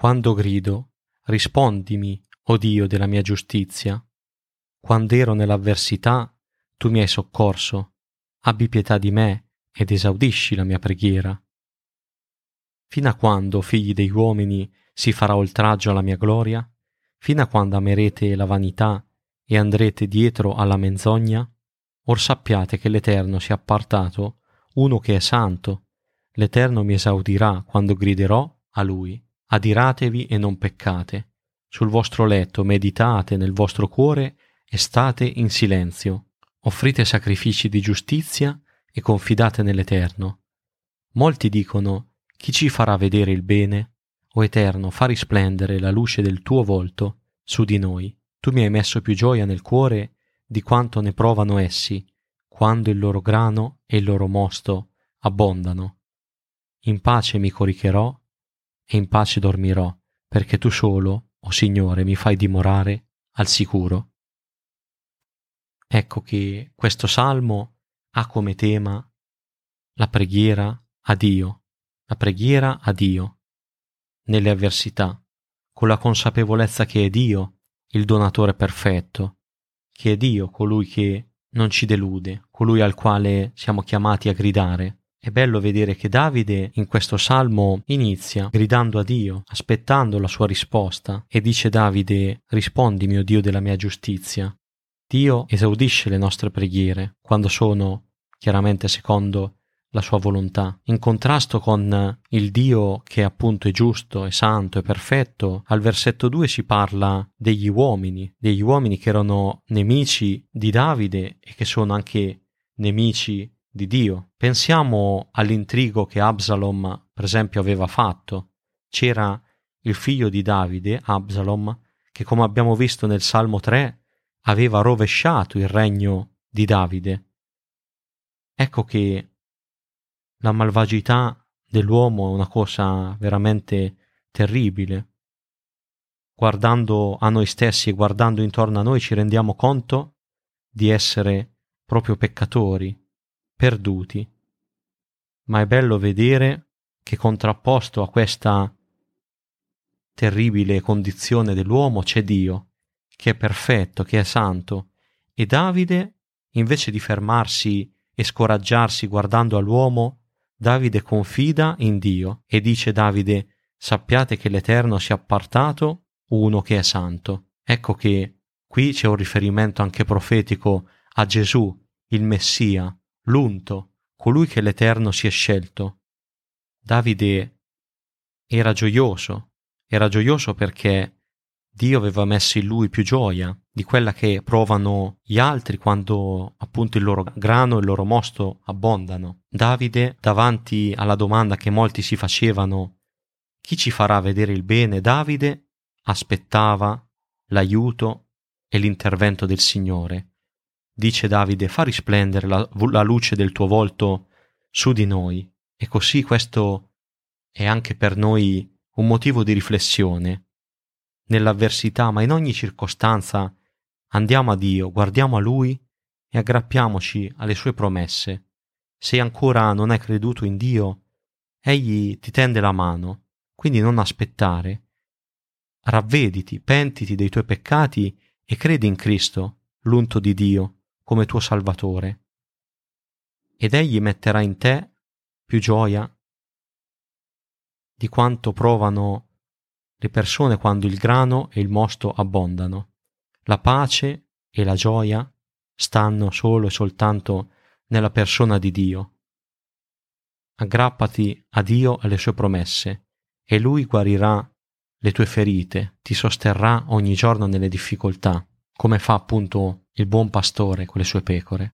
Quando grido, rispondimi, o Dio della mia giustizia. Quando ero nell'avversità, tu mi hai soccorso. Abbi pietà di me ed esaudisci la mia preghiera. Fino a quando, figli degli uomini, si farà oltraggio alla mia gloria? Fino a quando amerete la vanità e andrete dietro alla menzogna? Or sappiate che l'Eterno si è appartato, uno che è santo. L'Eterno mi esaudirà quando griderò a Lui. Adiratevi e non peccate. Sul vostro letto meditate nel vostro cuore e state in silenzio. Offrite sacrifici di giustizia e confidate nell'Eterno. Molti dicono, chi ci farà vedere il bene? O Eterno, fa risplendere la luce del tuo volto su di noi. Tu mi hai messo più gioia nel cuore di quanto ne provano essi, quando il loro grano e il loro mosto abbondano. In pace mi coricherò e in pace dormirò, perché tu solo, o oh Signore, mi fai dimorare al sicuro. Ecco che questo salmo ha come tema la preghiera a Dio, la preghiera a Dio nelle avversità, con la consapevolezza che è Dio il donatore perfetto, che è Dio colui che non ci delude, colui al quale siamo chiamati a gridare, è bello vedere che Davide in questo salmo inizia gridando a Dio, aspettando la sua risposta, e dice Davide, rispondi mio Dio della mia giustizia. Dio esaudisce le nostre preghiere quando sono chiaramente secondo la sua volontà. In contrasto con il Dio che appunto è giusto, è santo, è perfetto, al versetto 2 si parla degli uomini, degli uomini che erano nemici di Davide e che sono anche nemici di Dio. Pensiamo all'intrigo che Absalom, per esempio, aveva fatto. C'era il figlio di Davide, Absalom, che come abbiamo visto nel Salmo 3 aveva rovesciato il regno di Davide. Ecco che la malvagità dell'uomo è una cosa veramente terribile. Guardando a noi stessi e guardando intorno a noi ci rendiamo conto di essere proprio peccatori, perduti. Ma è bello vedere che contrapposto a questa terribile condizione dell'uomo c'è Dio, che è perfetto, che è santo, e Davide, invece di fermarsi e scoraggiarsi guardando all'uomo, Davide confida in Dio e dice Davide, sappiate che l'Eterno si è appartato uno che è santo. Ecco che qui c'è un riferimento anche profetico a Gesù, il Messia, l'unto, colui che l'Eterno si è scelto. Davide era gioioso, era gioioso perché Dio aveva messo in lui più gioia di quella che provano gli altri quando appunto il loro grano e il loro mosto abbondano. Davide, davanti alla domanda che molti si facevano, chi ci farà vedere il bene? Davide aspettava l'aiuto e l'intervento del Signore dice Davide, fa risplendere la, la luce del tuo volto su di noi. E così questo è anche per noi un motivo di riflessione. Nell'avversità, ma in ogni circostanza, andiamo a Dio, guardiamo a Lui e aggrappiamoci alle sue promesse. Se ancora non hai creduto in Dio, Egli ti tende la mano, quindi non aspettare. Ravvediti, pentiti dei tuoi peccati e credi in Cristo, l'unto di Dio, come tuo Salvatore. Ed egli metterà in te più gioia di quanto provano le persone quando il grano e il mosto abbondano. La pace e la gioia stanno solo e soltanto nella persona di Dio. Aggrappati a Dio e alle sue promesse, e Lui guarirà le tue ferite, ti sosterrà ogni giorno nelle difficoltà, come fa appunto il buon pastore con le sue pecore.